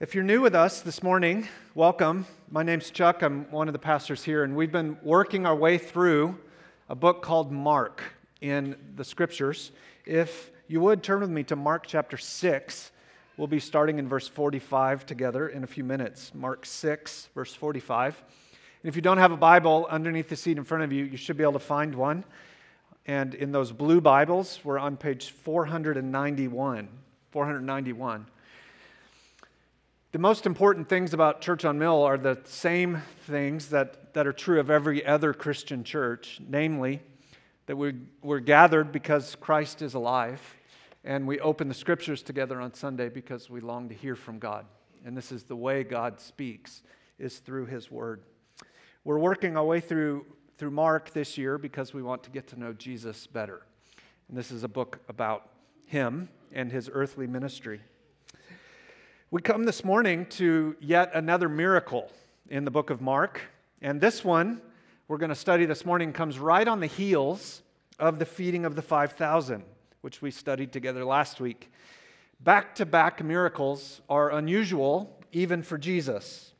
If you're new with us this morning, welcome. My name's Chuck. I'm one of the pastors here, and we've been working our way through a book called Mark in the scriptures. If you would turn with me to Mark chapter 6, we'll be starting in verse 45 together in a few minutes. Mark 6, verse 45. And if you don't have a Bible underneath the seat in front of you, you should be able to find one. And in those blue Bibles, we're on page 491. 491. The most important things about Church on Mill are the same things that, that are true of every other Christian church, namely, that we, we're gathered because Christ is alive, and we open the scriptures together on Sunday because we long to hear from God. And this is the way God speaks, is through His Word. We're working our way through, through Mark this year because we want to get to know Jesus better. And this is a book about Him and His earthly ministry. We come this morning to yet another miracle in the book of Mark. And this one we're going to study this morning comes right on the heels of the feeding of the 5,000, which we studied together last week. Back to back miracles are unusual even for Jesus.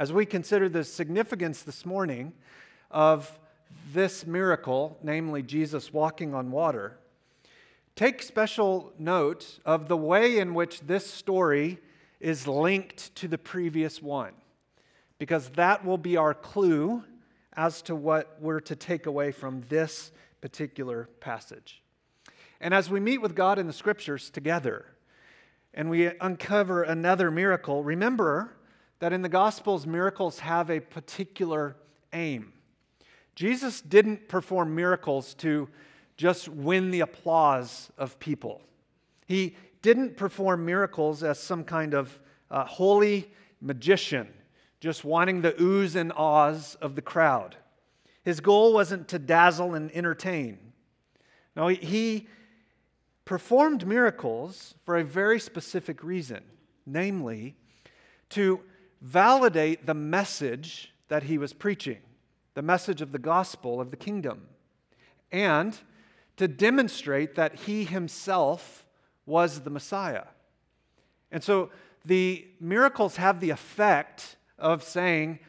As we consider the significance this morning of this miracle, namely Jesus walking on water, Take special note of the way in which this story is linked to the previous one, because that will be our clue as to what we're to take away from this particular passage. And as we meet with God in the scriptures together and we uncover another miracle, remember that in the Gospels, miracles have a particular aim. Jesus didn't perform miracles to just win the applause of people. He didn't perform miracles as some kind of uh, holy magician, just wanting the oohs and ahs of the crowd. His goal wasn't to dazzle and entertain. No, he performed miracles for a very specific reason, namely, to validate the message that he was preaching, the message of the gospel of the kingdom, and to demonstrate that he himself was the Messiah. And so the miracles have the effect of saying,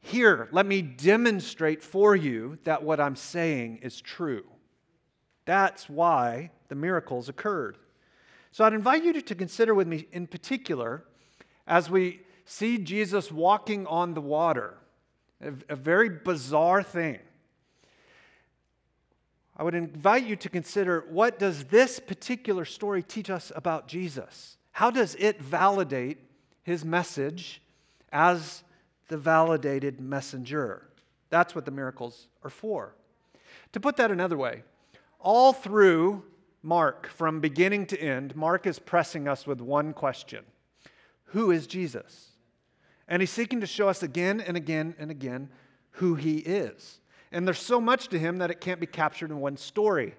Here, let me demonstrate for you that what I'm saying is true. That's why the miracles occurred. So I'd invite you to consider with me in particular as we see Jesus walking on the water, a, very bizarre thing. I would invite you to consider what does this particular story teach us about Jesus? How does it validate his message as the validated messenger? That's what the miracles are for. To put that another way, all through Mark, from beginning to end, Mark is pressing us with one question Who is Jesus? And he's seeking to show us again and again and again who he is. And there's so much to him that it can't be captured in one story.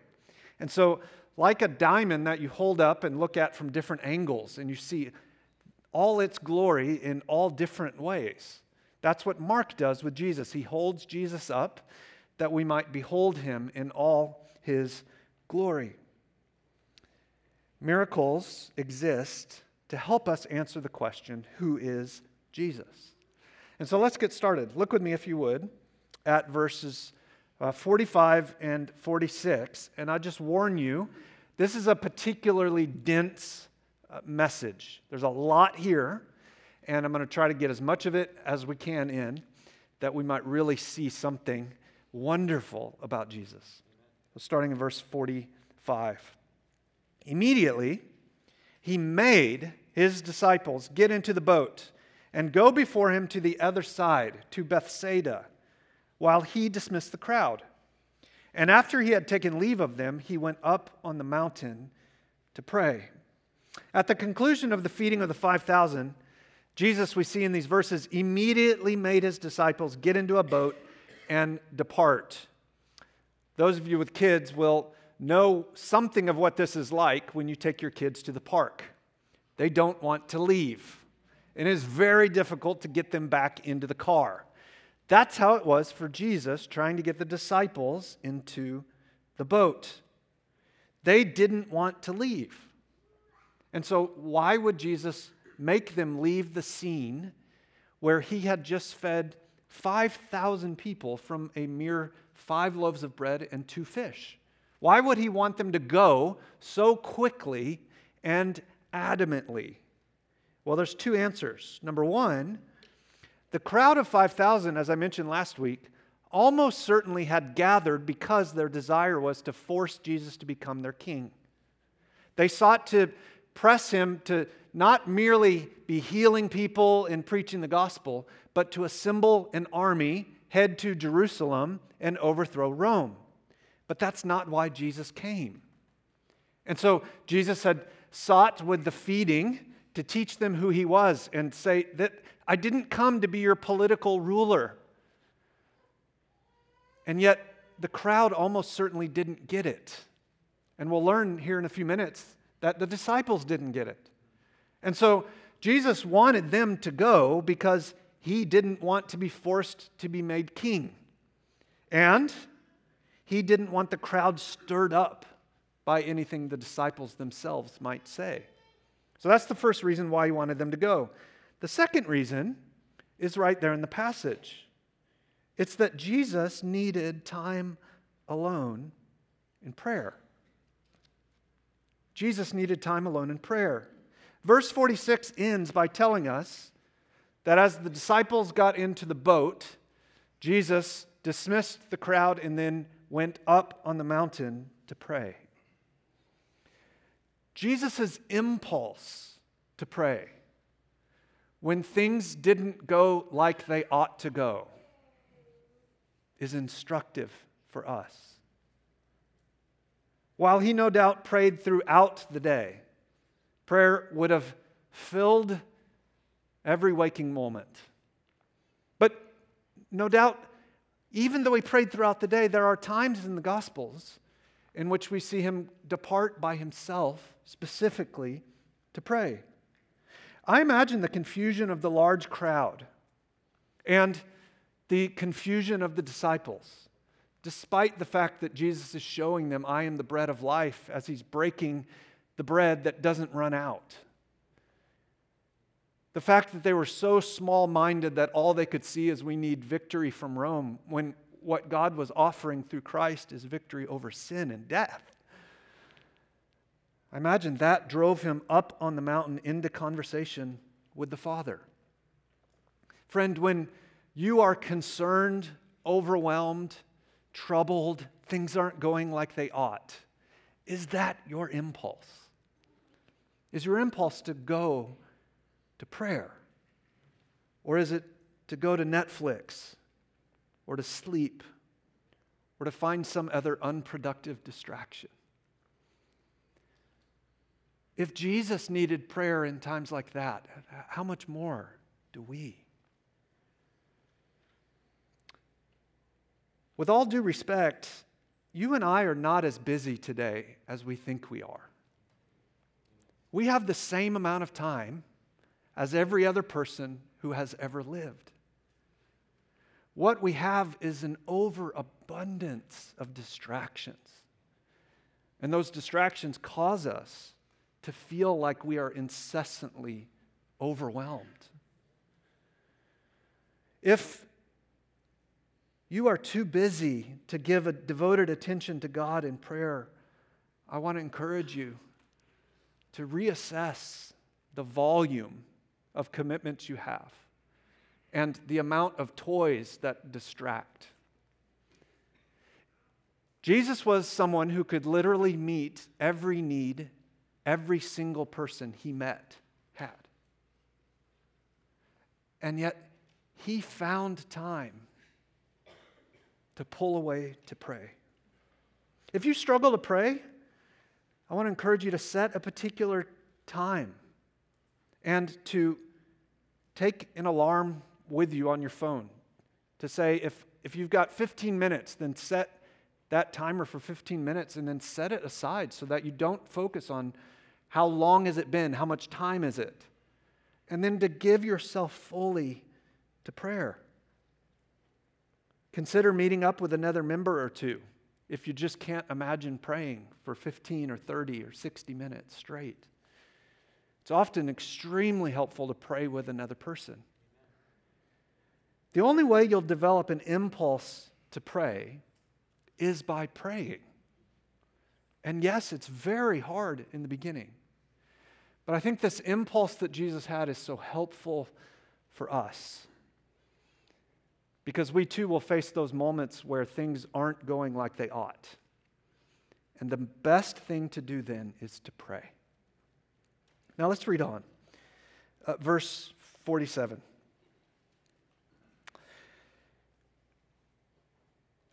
And so, like a diamond that you hold up and look at from different angles, and you see all its glory in all different ways. That's what Mark does with Jesus. He holds Jesus up that we might behold him in all his glory. Miracles exist to help us answer the question who is Jesus? And so let's get started. Look with me, if you would, at verses uh, 45 and 46. And I just warn you, this is a particularly dense uh, message. There's a lot here, and I'm going to try to get as much of it as we can in that we might really see something wonderful about Jesus. Starting in verse 45. Immediately, he made his disciples get into the boat and go before him to the other side, to Bethsaida while he dismissed the crowd. And after he had taken leave of them, he went up on the mountain to pray. At the conclusion of the feeding of the 5,000, Jesus, we see in these verses, immediately made his disciples get into a boat and depart. Those of you with kids will know something of what this is like when you take your kids to the park. They don't want to leave. And it is very difficult to get them back into the car. That's how it was for Jesus trying to get the disciples into the boat. They didn't want to leave. And so, why would Jesus make them leave the scene where he had just fed 5,000 people from a mere five loaves of bread and two fish? Why would he want them to go so quickly and adamantly? Well, there's two answers. Number one, the crowd of 5,000, as I mentioned last week, almost certainly had gathered because their desire was to force Jesus to become their king. They sought to press him to not merely be healing people and preaching the gospel, but to assemble an army, head to Jerusalem, and overthrow Rome. But that's not why Jesus came. And so Jesus had sought with the feeding to teach them who he was and say that I didn't come to be your political ruler. And yet, the crowd almost certainly didn't get it. And we'll learn here in a few minutes that the disciples didn't get it. And so Jesus wanted them to go because he didn't want to be forced to be made king. And he didn't want the crowd stirred up by anything the disciples themselves might say. So that's the first reason why he wanted them to go. The second reason is right there in the passage it's that Jesus needed time alone in prayer. Jesus needed time alone in prayer. Verse 46 ends by telling us that as the disciples got into the boat, Jesus dismissed the crowd and then went up on the mountain to pray. Jesus' impulse to pray when things didn't go like they ought to go is instructive for us. While he no doubt prayed throughout the day, prayer would have filled every waking moment. But no doubt, even though he prayed throughout the day, there are times in the Gospels in which we see him depart by himself specifically to pray. I imagine the confusion of the large crowd and the confusion of the disciples despite the fact that Jesus is showing them, I am the bread of life, as he's breaking the bread that doesn't run out. The fact that they were so small minded that all they could see is we need victory from Rome, when what God was offering through Christ is victory over sin and death. I imagine that drove him up on the mountain into conversation with the Father. Friend, when you are concerned, overwhelmed, troubled, things aren't going like they ought. Is that your impulse? Is your impulse to go to prayer? Or is it to go to Netflix or to sleep or to find some other unproductive distraction? If Jesus needed prayer in times like that, how much more do we? With all due respect, you and I are not as busy today as we think we are. We have the same amount of time as every other person who has ever lived. What we have is an overabundance of distractions. And those distractions cause us to feel like we are incessantly overwhelmed. If you are too busy to give a devoted attention to God in prayer, I want to encourage you to reassess the volume of commitments you have and the amount of toys that distract. Jesus was someone who could literally meet every need every single person he met had. And yet, he found time to pull away to pray. If you struggle to pray, I want to encourage you to set a particular time and to take an alarm with you on your phone to say if, if you've got 15 minutes, then set that timer for 15 minutes and then set it aside so that you don't focus on how long has it been, how much time is it, and then to give yourself fully to prayer. Consider meeting up with another member or two if you just can't imagine praying for 15 or 30 or 60 minutes straight. It's often extremely helpful to pray with another person. The only way you'll develop an impulse to pray is by praying. And yes, it's very hard in the beginning. But I think this impulse that Jesus had is so helpful for us. Because we too will face those moments where things aren't going like they ought. And the best thing to do then is to pray. Now let's read on. Uh, verse 47.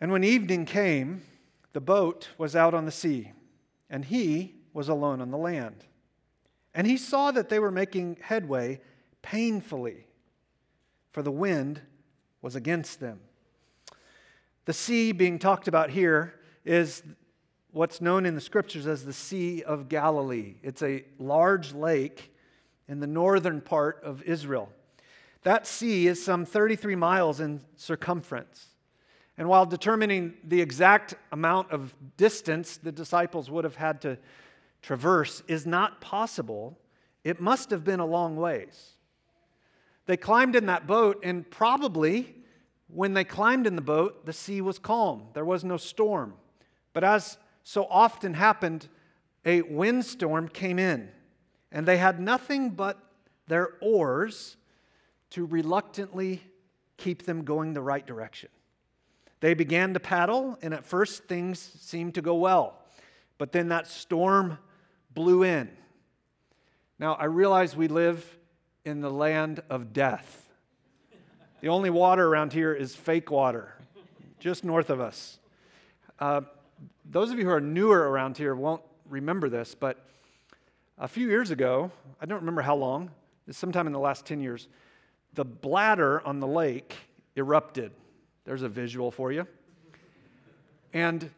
And when evening came, the boat was out on the sea, and he was alone on the land. And he saw that they were making headway painfully, for the wind was against them. The sea being talked about here is what's known in the scriptures as the Sea of Galilee. It's a large lake in the northern part of Israel. That sea is some 33 miles in circumference. And while determining the exact amount of distance the disciples would have had to traverse is not possible, it must have been a long ways. They climbed in that boat, and probably when they climbed in the boat, the sea was calm. There was no storm. But as so often happened, a windstorm came in, and they had nothing but their oars to reluctantly keep them going the right direction. They began to paddle, and at first things seemed to go well. But then that storm blew in. Now, I realize we live in the land of death. The only water around here is fake water, just north of us. Uh, those of you who are newer around here won't remember this, but a few years ago, I don't remember how long, sometime in the last 10 years, the bladder on the lake erupted. There's a visual for you. And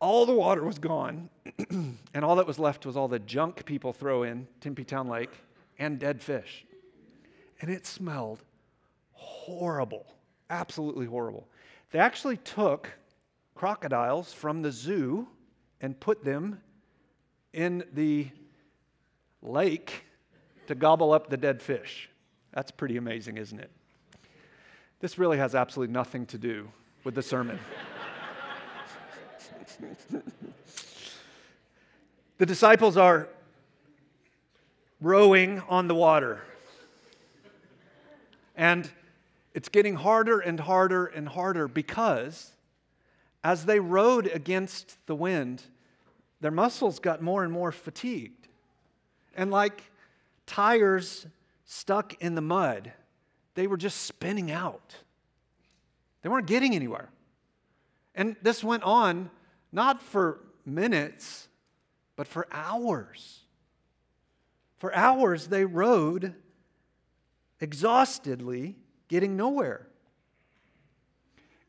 all the water was gone, and all that was left was all the junk people throw in Tempe Town Lake and dead fish. And it smelled horrible, absolutely horrible. They actually took crocodiles from the zoo and put them in the lake to gobble up the dead fish. That's pretty amazing, isn't it? This really has absolutely nothing to do with the sermon. the disciples are rowing on the water. And it's getting harder and harder and harder because as they rowed against the wind, their muscles got more and more fatigued. And like tires stuck in the mud, they were just spinning out. They weren't getting anywhere. And this went on not for minutes, but for hours. For hours, they rowed exhaustedly, getting nowhere.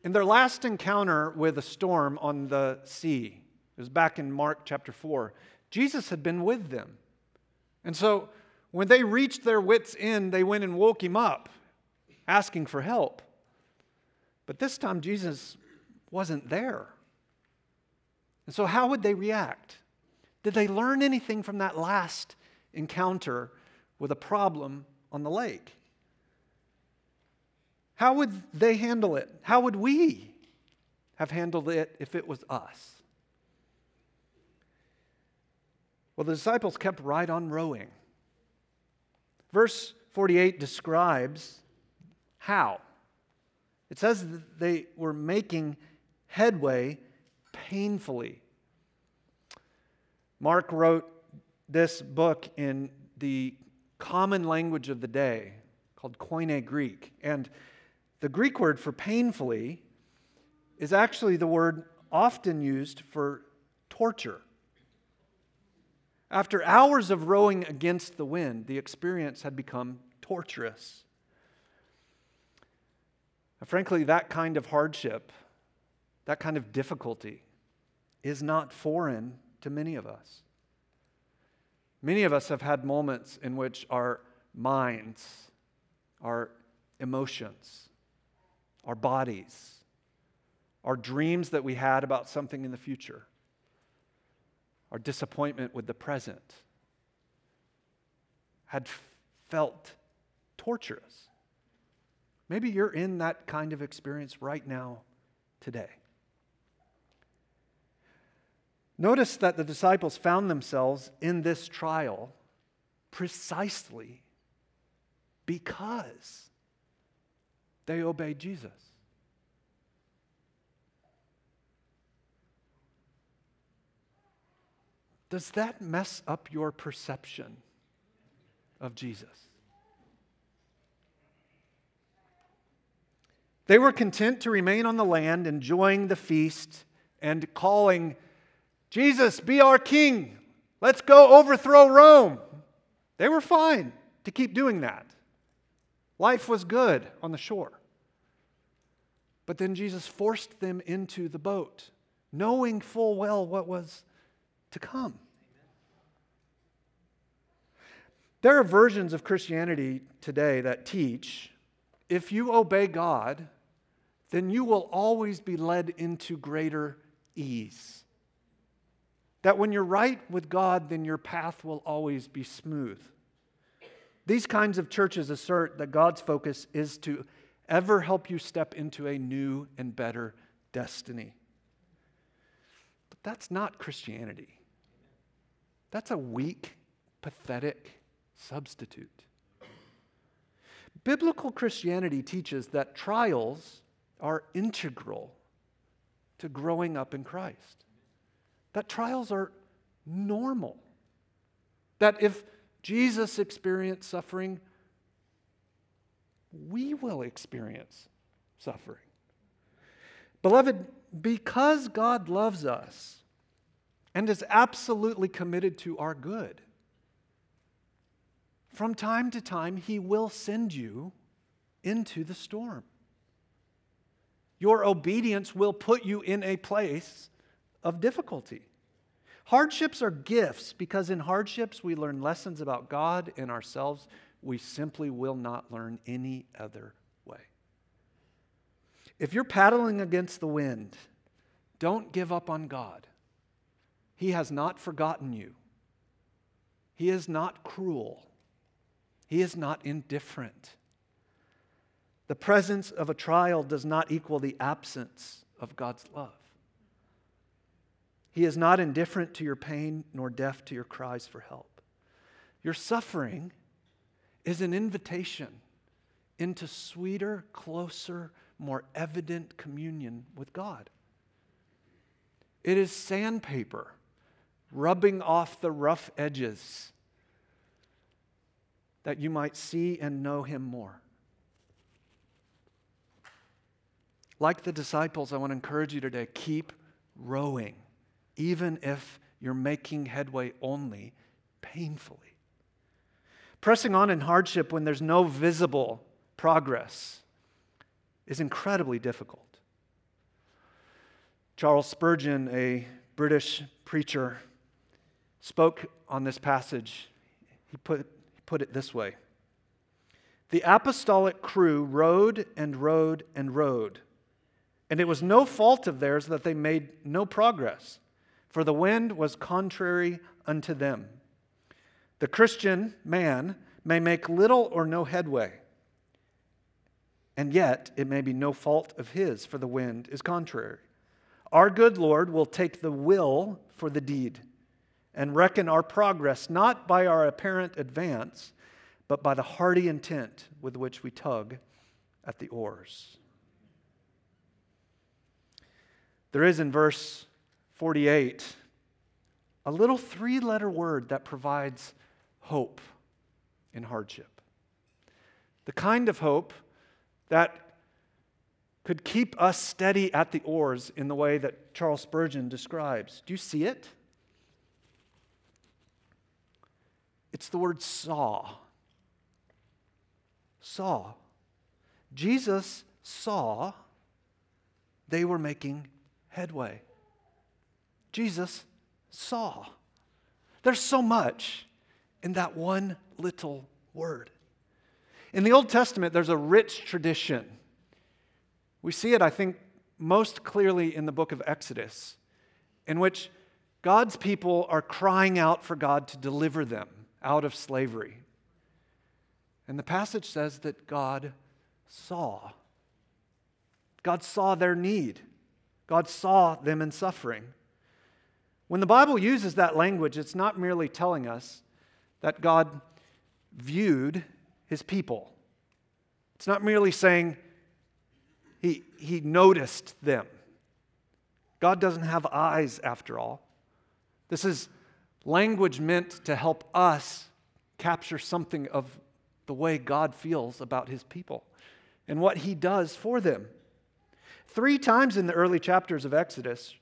In their last encounter with a storm on the sea, it was back in Mark chapter 4, Jesus had been with them. And so when they reached their wits' end, they went and woke him up, asking for help. But this time, Jesus wasn't there. And so, how would they react? Did they learn anything from that last encounter with a problem on the lake? How would they handle it? How would we have handled it if it was us? Well, the disciples kept right on rowing. Verse 48 describes how. It says that they were making headway painfully. Mark wrote this book in the common language of the day called Koine Greek. And the Greek word for painfully is actually the word often used for torture. After hours of rowing against the wind, the experience had become torturous. Frankly, that kind of hardship, that kind of difficulty, is not foreign to many of us. Many of us have had moments in which our minds, our emotions, our bodies, our dreams that we had about something in the future, our disappointment with the present had felt torturous. Maybe you're in that kind of experience right now, today. Notice that the disciples found themselves in this trial precisely because they obeyed Jesus. Does that mess up your perception of Jesus? They were content to remain on the land, enjoying the feast and calling, Jesus, be our king. Let's go overthrow Rome. They were fine to keep doing that. Life was good on the shore. But then Jesus forced them into the boat, knowing full well what was to come. There are versions of Christianity today that teach if you obey God, then you will always be led into greater ease. That when you're right with God, then your path will always be smooth. These kinds of churches assert that God's focus is to ever help you step into a new and better destiny. But that's not Christianity. That's a weak, pathetic substitute. Biblical Christianity teaches that trials are integral to growing up in Christ, that trials are normal, that if Jesus experienced suffering, we will experience suffering. Beloved, because God loves us, and is absolutely committed to our good. From time to time, He will send you into the storm. Your obedience will put you in a place of difficulty. Hardships are gifts because in hardships we learn lessons about God and ourselves we simply will not learn any other way. If you're paddling against the wind, don't give up on God. He has not forgotten you. He is not cruel. He is not indifferent. The presence of a trial does not equal the absence of God's love. He is not indifferent to your pain nor deaf to your cries for help. Your suffering is an invitation into sweeter, closer, more evident communion with God. It is sandpaper rubbing off the rough edges that you might see and know him more. Like the disciples, I want to encourage you today keep rowing, even if you're making headway only painfully. Pressing on in hardship when there's no visible progress is incredibly difficult. Charles Spurgeon, a British preacher, spoke on this passage. He put, he put it this way The apostolic crew rowed and rowed and rowed, and it was no fault of theirs that they made no progress, for the wind was contrary unto them. The Christian man may make little or no headway, and yet it may be no fault of his, for the wind is contrary. Our good Lord will take the will for the deed and reckon our progress not by our apparent advance, but by the hearty intent with which we tug at the oars. There is in verse 48 a little three letter word that provides hope in hardship. The kind of hope that could keep us steady at the oars in the way that Charles Spurgeon describes. Do you see it? It's the word saw. Saw. Jesus saw they were making headway. Jesus saw. There's so much in that one little word. In the Old Testament, there's a rich tradition. We see it, I think, most clearly in the book of Exodus, in which God's people are crying out for God to deliver them out of slavery. And the passage says that God saw. God saw their need. God saw them in suffering. When the Bible uses that language, it's not merely telling us that God viewed his people. It's not merely saying he, he noticed them. God doesn't have eyes, after all. This is language meant to help us capture something of the way God feels about his people and what he does for them. Three times in the early chapters of Exodus,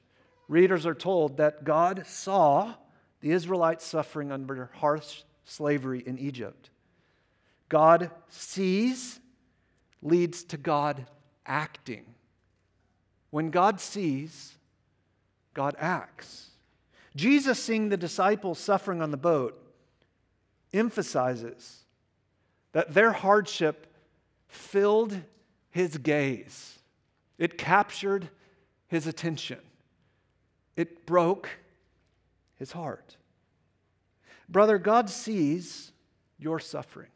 readers are told that God saw the Israelites suffering under harsh slavery in Egypt. God sees leads to God acting. When God sees, God acts. Jesus seeing the disciples suffering on the boat emphasizes that their hardship filled his gaze, it captured his attention, it broke his heart. Brother, God sees your suffering.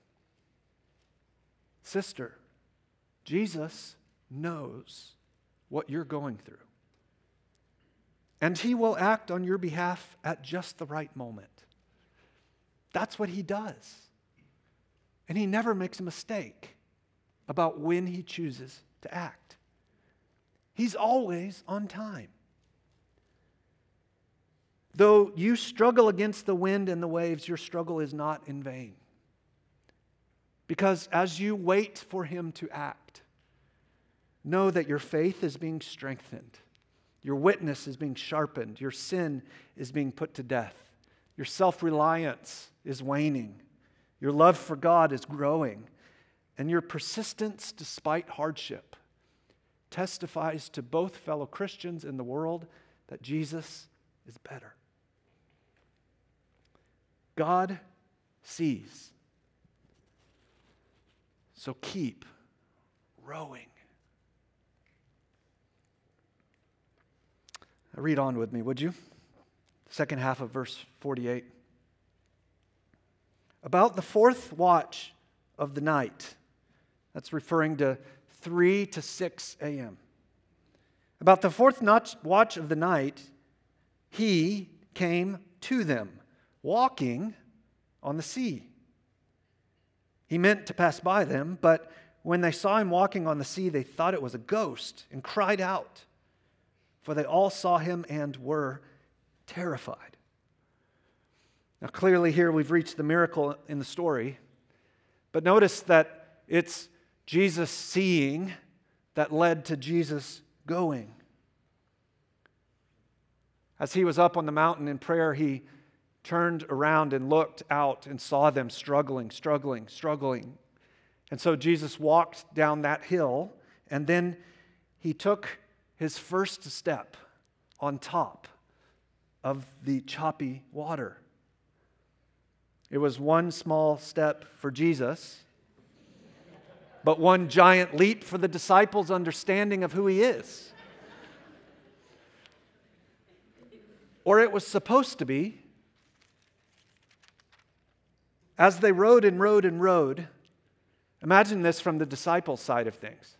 Sister, Jesus knows what you're going through. And he will act on your behalf at just the right moment. That's what he does. And he never makes a mistake about when he chooses to act. He's always on time. Though you struggle against the wind and the waves, your struggle is not in vain. Because as you wait for him to act, know that your faith is being strengthened, your witness is being sharpened, your sin is being put to death, your self reliance is waning, your love for God is growing, and your persistence despite hardship testifies to both fellow Christians in the world that Jesus is better. God sees. So keep rowing. Read on with me, would you? Second half of verse 48. About the fourth watch of the night, that's referring to 3 to 6 a.m. About the fourth watch of the night, he came to them, walking on the sea. He meant to pass by them, but when they saw him walking on the sea, they thought it was a ghost and cried out for they all saw him and were terrified. Now, clearly, here we've reached the miracle in the story, but notice that it's Jesus seeing that led to Jesus going. As he was up on the mountain in prayer, he turned around and looked out and saw them struggling, struggling, struggling. And so Jesus walked down that hill, and then he took his first step on top of the choppy water. It was one small step for Jesus, but one giant leap for the disciples' understanding of who he is. Or it was supposed to be. As they rowed and rowed and rowed, imagine this from the disciples' side of things.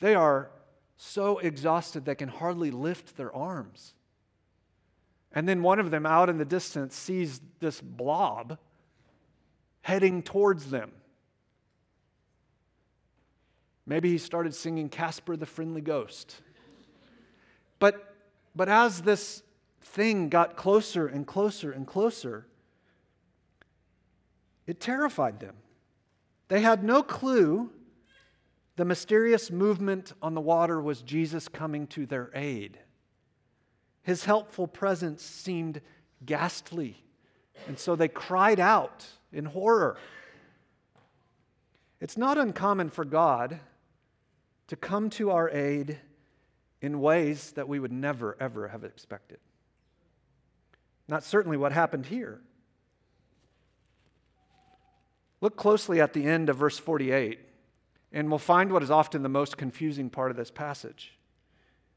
They are so exhausted they can hardly lift their arms. And then one of them out in the distance sees this blob heading towards them. Maybe he started singing Casper the Friendly Ghost. But, but as this thing got closer and closer and closer, it terrified them. They had no clue the mysterious movement on the water was Jesus coming to their aid. His helpful presence seemed ghastly, and so they cried out in horror. It's not uncommon for God to come to our aid in ways that we would never, ever have expected. Not certainly what happened here. Look closely at the end of verse 48 and we'll find what is often the most confusing part of this passage.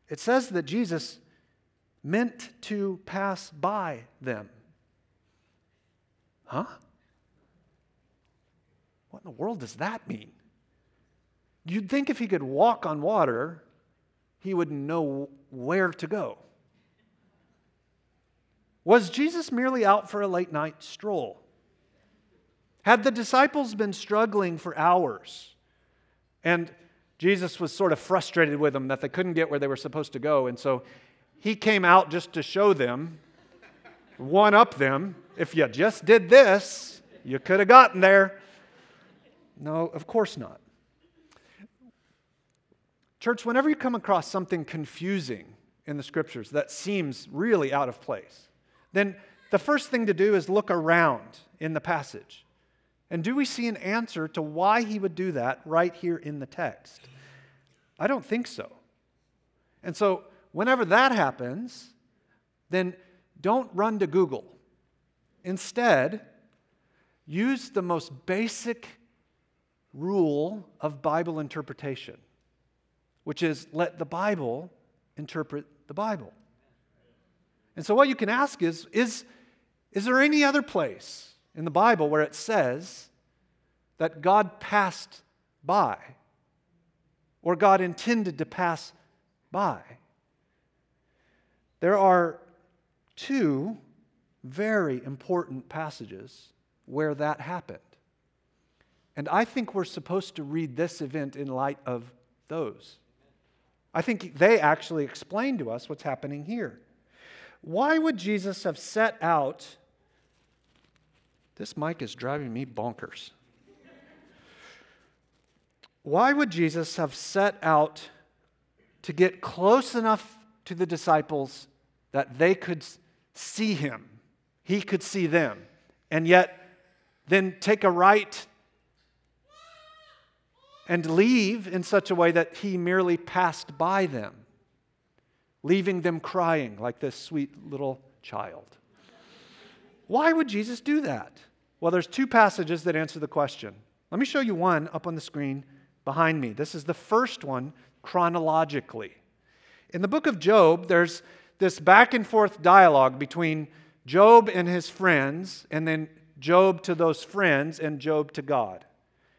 It says that Jesus meant to pass by them. Huh? What in the world does that mean? You'd think if he could walk on water, he would know where to go. Was Jesus merely out for a late night stroll? Had the disciples been struggling for hours and Jesus was sort of frustrated with them that they couldn't get where they were supposed to go, and so he came out just to show them, one up them. If you just did this, you could have gotten there. No, of course not. Church, whenever you come across something confusing in the scriptures that seems really out of place, then the first thing to do is look around in the passage. And do we see an answer to why he would do that right here in the text? I don't think so. And so, whenever that happens, then don't run to Google. Instead, use the most basic rule of Bible interpretation, which is let the Bible interpret the Bible. And so, what you can ask is is, is there any other place in the Bible where it says that God passed by or God intended to pass by? There are two very important passages where that happened. And I think we're supposed to read this event in light of those. I think they actually explain to us what's happening here. Why would Jesus have set out? This mic is driving me bonkers. Why would Jesus have set out to get close enough to the disciples that they could see him? He could see them. And yet, then take a right and leave in such a way that he merely passed by them leaving them crying like this sweet little child. Why would Jesus do that? Well, there's two passages that answer the question. Let me show you one up on the screen behind me. This is the first one chronologically. In the book of Job, there's this back and forth dialogue between Job and his friends, and then Job to those friends, and Job to God.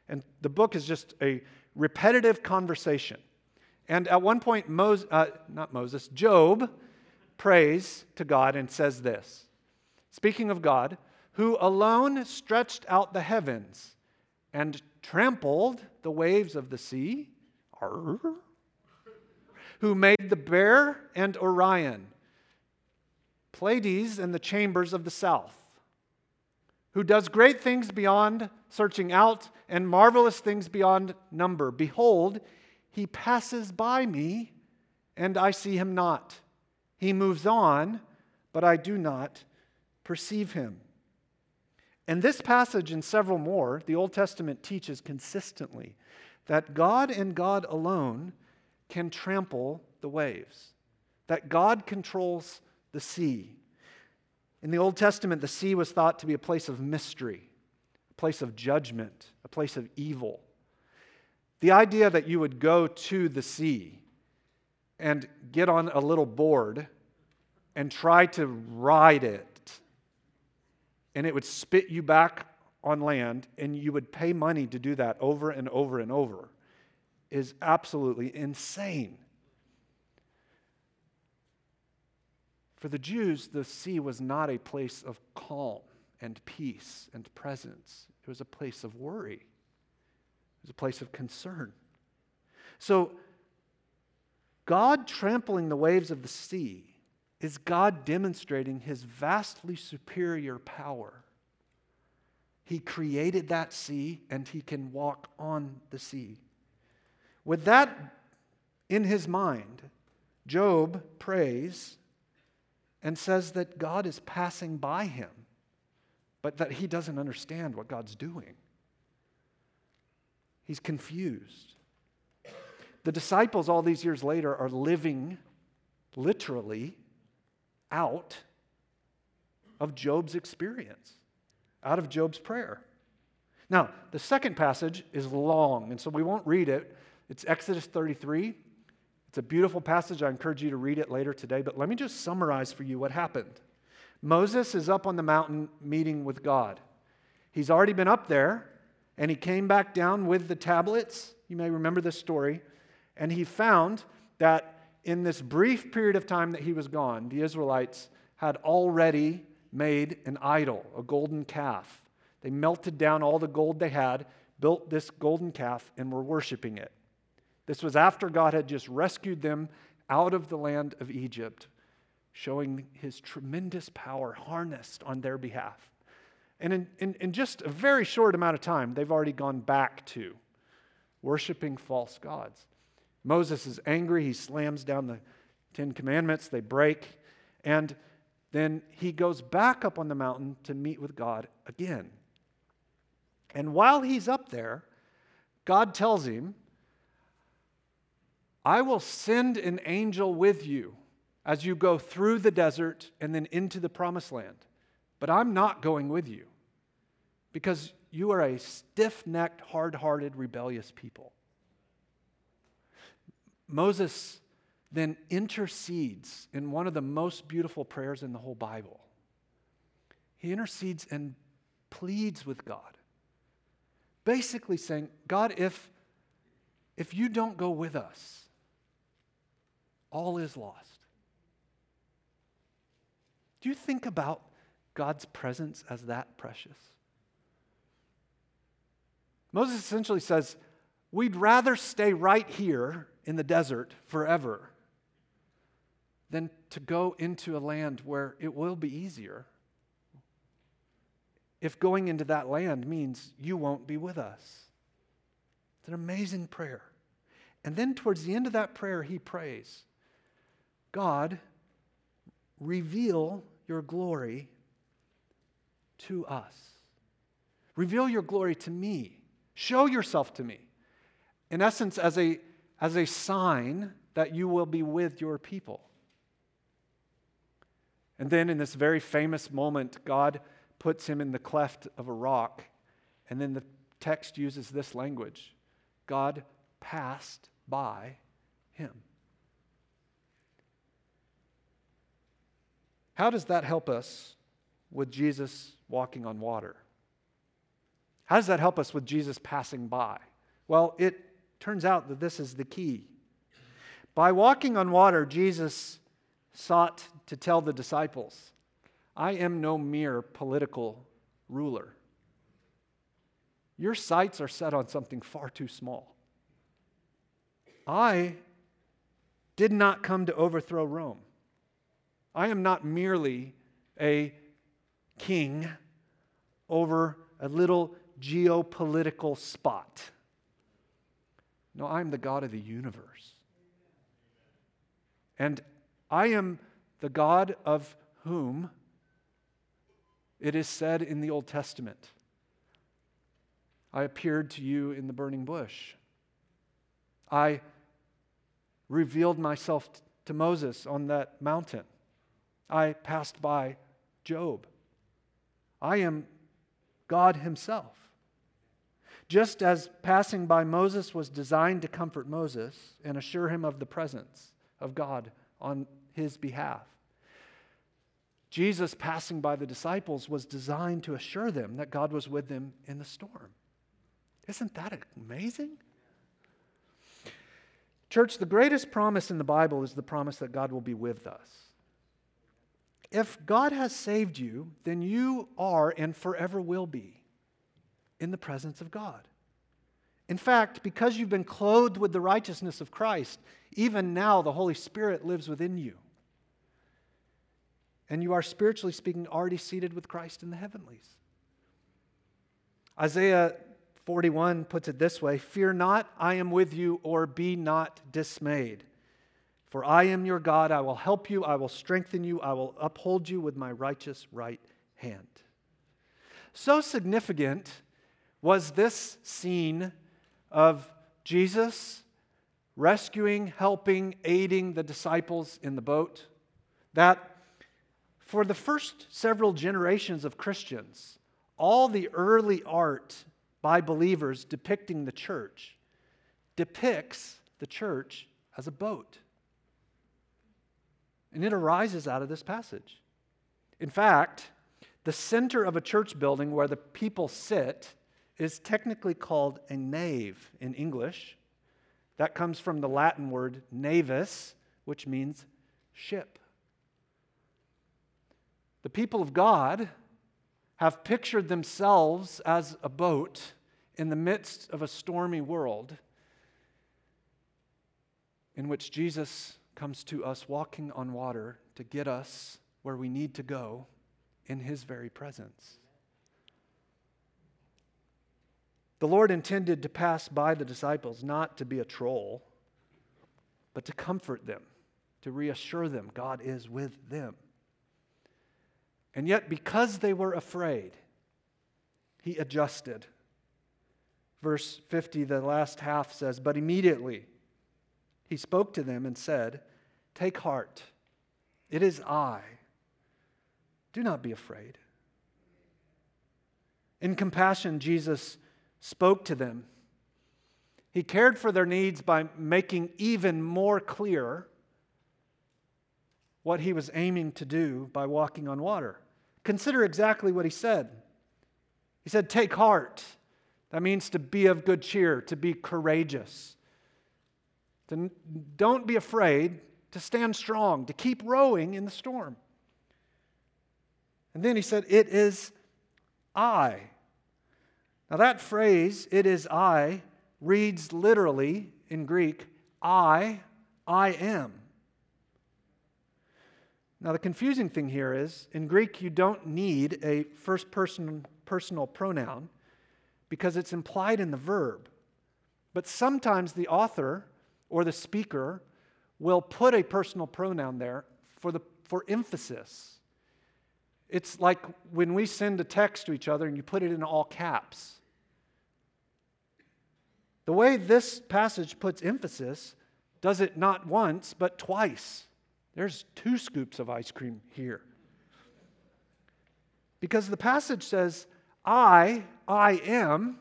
And the book is just a repetitive conversation. And at one point, Moses, uh, not Moses, Job prays to God and says this Speaking of God, who alone stretched out the heavens and trampled the waves of the sea, Arr. who made the bear and Orion, Pleiades and the chambers of the south, who does great things beyond searching out and marvelous things beyond number. Behold, he passes by me, and I see him not. He moves on, but I do not perceive him. And this passage and several more, the Old Testament teaches consistently that God and God alone can trample the waves, that God controls the sea. In the Old Testament, the sea was thought to be a place of mystery, a place of judgment, a place of evil. The idea that you would go to the sea and get on a little board and try to ride it, and it would spit you back on land, and you would pay money to do that over and over and over, is absolutely insane. For the Jews, the sea was not a place of calm and peace and presence, it was a place of worry it was a place of concern. So, God trampling the waves of the sea is God demonstrating his vastly superior power. He created that sea and he can walk on the sea. With that in his mind, Job prays and says that God is passing by him, but that he doesn't understand what God's doing. He's confused. The disciples, all these years later, are living literally out of Job's experience, out of Job's prayer. Now, the second passage is long, and so we won't read it. It's Exodus 33. It's a beautiful passage. I encourage you to read it later today, but let me just summarize for you what happened. Moses is up on the mountain meeting with God. He's already been up there and he came back down with the tablets. You may remember this story. And he found that in this brief period of time that he was gone, the Israelites had already made an idol, a golden calf. They melted down all the gold they had, built this golden calf, and were worshiping it. This was after God had just rescued them out of the land of Egypt, showing his tremendous power harnessed on their behalf. And in, in, in, just a very short amount of time, they've already gone back to worshiping false gods. Moses is angry. He slams down the Ten Commandments, they break. And then he goes back up on the mountain to meet with God again. And while he's up there, God tells him, I will send an angel with you as you go through the desert and then into the promised land. But I'm not going with you because you are a stiff necked, hard hearted, rebellious people. Moses then intercedes in one of the most beautiful prayers in the whole Bible. He intercedes and pleads with God, basically saying, God, if, if you don't go with us, all is lost. Do you think about God's presence as that precious? Moses essentially says, We'd rather stay right here in the desert forever than to go into a land where it will be easier. If going into that land means you won't be with us. It's an amazing prayer. And then towards the end of that prayer, he prays God, reveal your glory to us. Reveal your glory to me. Show yourself to me. In essence, as a, as a sign that you will be with your people. And then in this very famous moment, God puts him in the cleft of a rock. And then the text uses this language God passed by him. How does that help us with Jesus walking on water? How does that help us with Jesus passing by? Well, it turns out that this is the key. By walking on water, Jesus sought to tell the disciples, I am no mere political ruler. Your sights are set on something far too small. I did not come to overthrow Rome. I am not merely a king over a little geopolitical spot. No, I'm the God of the universe. And I am the God of whom it is said in the Old Testament, I appeared to you in the burning bush. I revealed myself to Moses on that mountain. I passed by Job. I am God Himself. Just as passing by Moses was designed to comfort Moses and assure him of the presence of God on his behalf, Jesus passing by the disciples was designed to assure them that God was with them in the storm. Isn't that amazing? Church, the greatest promise in the Bible is the promise that God will be with us. If God has saved you, then you are and forever will be in the presence of God. In fact, because you've been clothed with the righteousness of Christ, even now the Holy Spirit lives within you. And you are spiritually speaking already seated with Christ in the heavenlies. Isaiah 41 puts it this way Fear not, I am with you, or be not dismayed. For I am your God, I will help you, I will strengthen you, I will uphold you with my righteous right hand. So significant was this scene of Jesus rescuing, helping, aiding the disciples in the boat that for the first several generations of Christians, all the early art by believers depicting the church depicts the church as a boat. And it arises out of this passage. In fact, the center of a church building where the people sit is technically called a nave in English. That comes from the Latin word navis, which means ship. The people of God have pictured themselves as a boat in the midst of a stormy world in which Jesus comes to us walking on water to get us where we need to go in his very presence. The Lord intended to pass by the disciples not to be a troll, but to comfort them, to reassure them God is with them. And yet, because they were afraid, he adjusted. Verse 50, the last half says, But immediately he spoke to them and said, Take heart, it is I. Do not be afraid. In compassion, Jesus spoke to them. He cared for their needs by making even more clear what he was aiming to do by walking on water. Consider exactly what he said. He said, Take heart. That means to be of good cheer, to be courageous. To, don't be afraid, to stand strong, to keep rowing in the storm. And then he said, It is I. Now, that phrase, it is I, reads literally in Greek, I, I am. Now, the confusing thing here is in Greek, you don't need a first person personal pronoun because it's implied in the verb. But sometimes the author or the speaker will put a personal pronoun there for, the, for emphasis. It's like when we send a text to each other and you put it in all caps. The way this passage puts emphasis does it not once, but twice. There's two scoops of ice cream here. Because the passage says, I, I am.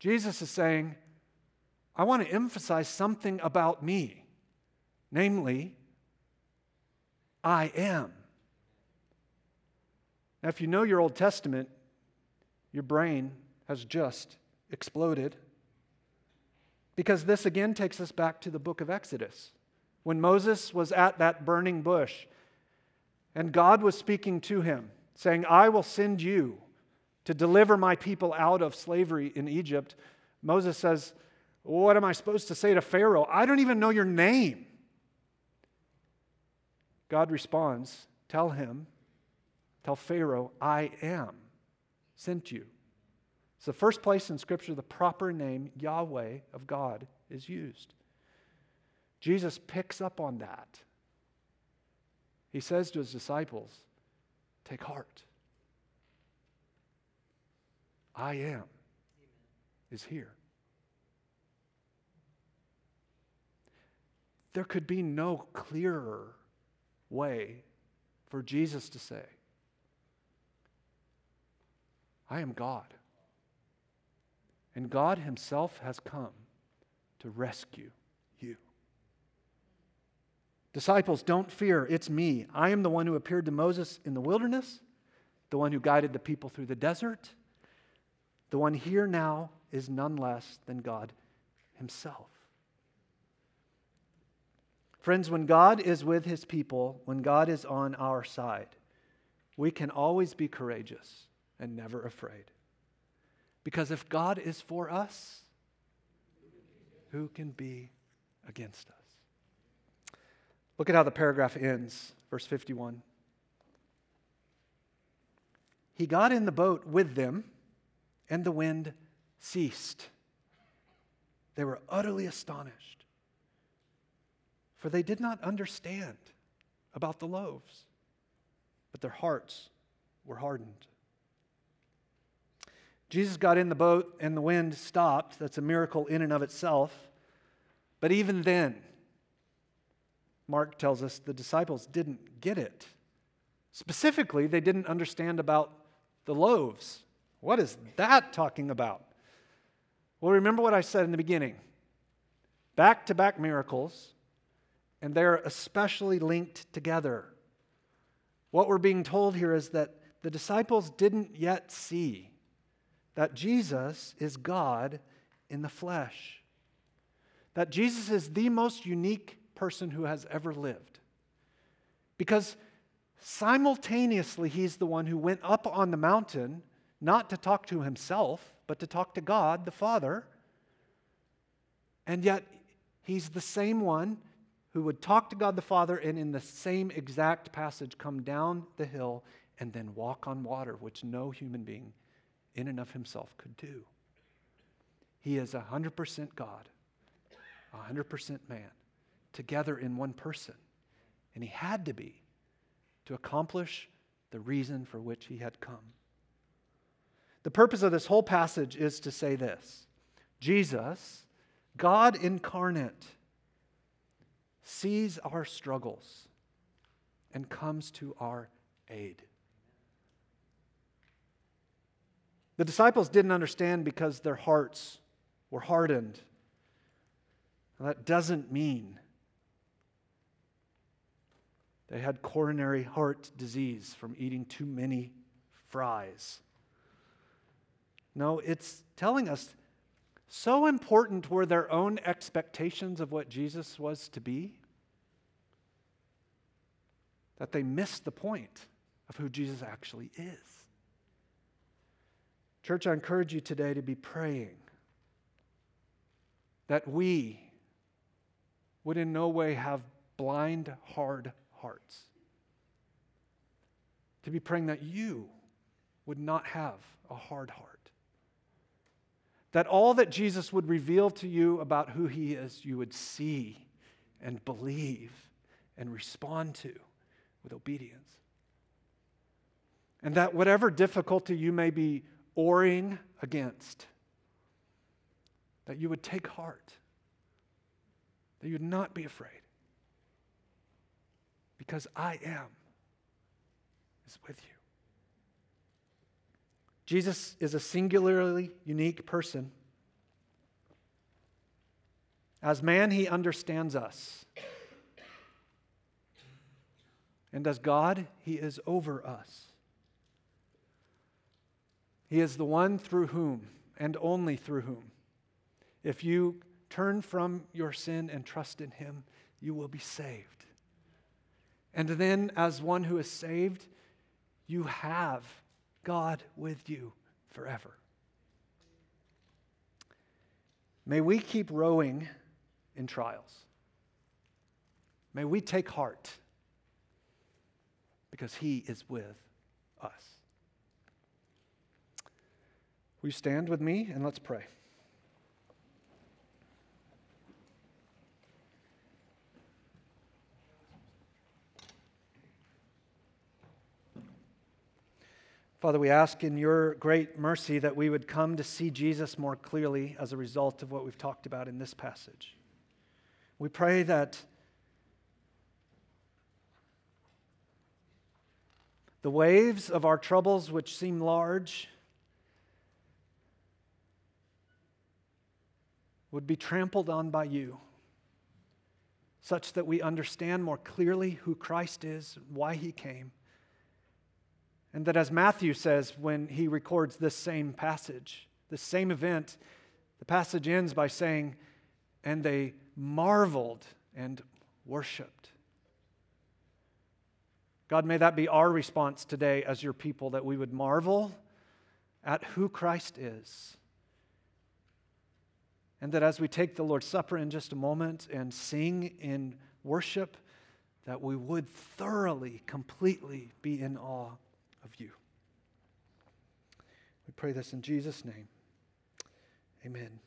Jesus is saying, I want to emphasize something about me, namely, I am. Now, if you know your Old Testament, your brain has just exploded. Because this again takes us back to the book of Exodus. When Moses was at that burning bush and God was speaking to him, saying, I will send you to deliver my people out of slavery in Egypt, Moses says, What am I supposed to say to Pharaoh? I don't even know your name. God responds, Tell him, tell Pharaoh, I am sent you. It's the first place in Scripture the proper name, Yahweh, of God is used. Jesus picks up on that. He says to his disciples, Take heart. I am is here. There could be no clearer way for Jesus to say, I am God. And God Himself has come to rescue you. Disciples, don't fear. It's me. I am the one who appeared to Moses in the wilderness, the one who guided the people through the desert. The one here now is none less than God Himself. Friends, when God is with His people, when God is on our side, we can always be courageous and never afraid. Because if God is for us, who can be against us? Look at how the paragraph ends, verse 51. He got in the boat with them, and the wind ceased. They were utterly astonished, for they did not understand about the loaves, but their hearts were hardened. Jesus got in the boat and the wind stopped. That's a miracle in and of itself. But even then, Mark tells us the disciples didn't get it. Specifically, they didn't understand about the loaves. What is that talking about? Well, remember what I said in the beginning back to back miracles, and they're especially linked together. What we're being told here is that the disciples didn't yet see that Jesus is God in the flesh, that Jesus is the most unique person who has ever lived. Because simultaneously, he's the one who went up on the mountain not to talk to himself, but to talk to God the Father. And yet, he's the same one who would talk to God the Father and in the same exact passage come down the hill and then walk on water, which no human being in and of himself could do. He is 100% God, 100% man, together in one person. And he had to be to accomplish the reason for which he had come. The purpose of this whole passage is to say this Jesus, God incarnate, sees our struggles and comes to our aid. The disciples didn't understand because their hearts were hardened. that doesn't mean they had coronary heart disease from eating too many fries. No, it's telling us so important were their own expectations of what Jesus was to be that they missed the point of who Jesus actually is. Church, I encourage you today to be praying that we would in no way have blind, hard hearts. To be praying that you would not have a hard heart. That all that Jesus would reveal to you about who he is, you would see and believe and respond to with obedience. And that whatever difficulty you may be warring against, that you would take heart, that you would not be afraid, because I am is with you. Jesus is a singularly unique person. As man, he understands us. And as God, he is over us. He is the one through whom, and only through whom, if you turn from your sin and trust in him, you will be saved. And then, as one who is saved, you have God with you forever. May we keep rowing in trials. May we take heart because He is with us. Will you stand with me and let's pray? Father, we ask in your great mercy that we would come to see Jesus more clearly as a result of what we've talked about in this passage. We pray that the waves of our troubles, which seem large, would be trampled on by you, such that we understand more clearly who Christ is, why he came and that, as Matthew says when he records this same passage, this same event, the passage ends by saying, And they marveled and worshiped. God, may that be our response today as your people, that we would marvel at who Christ is. And that as we take the Lord's Supper in just a moment and sing in worship, that we would thoroughly, completely be in awe of you. We pray this in Jesus' name. Amen.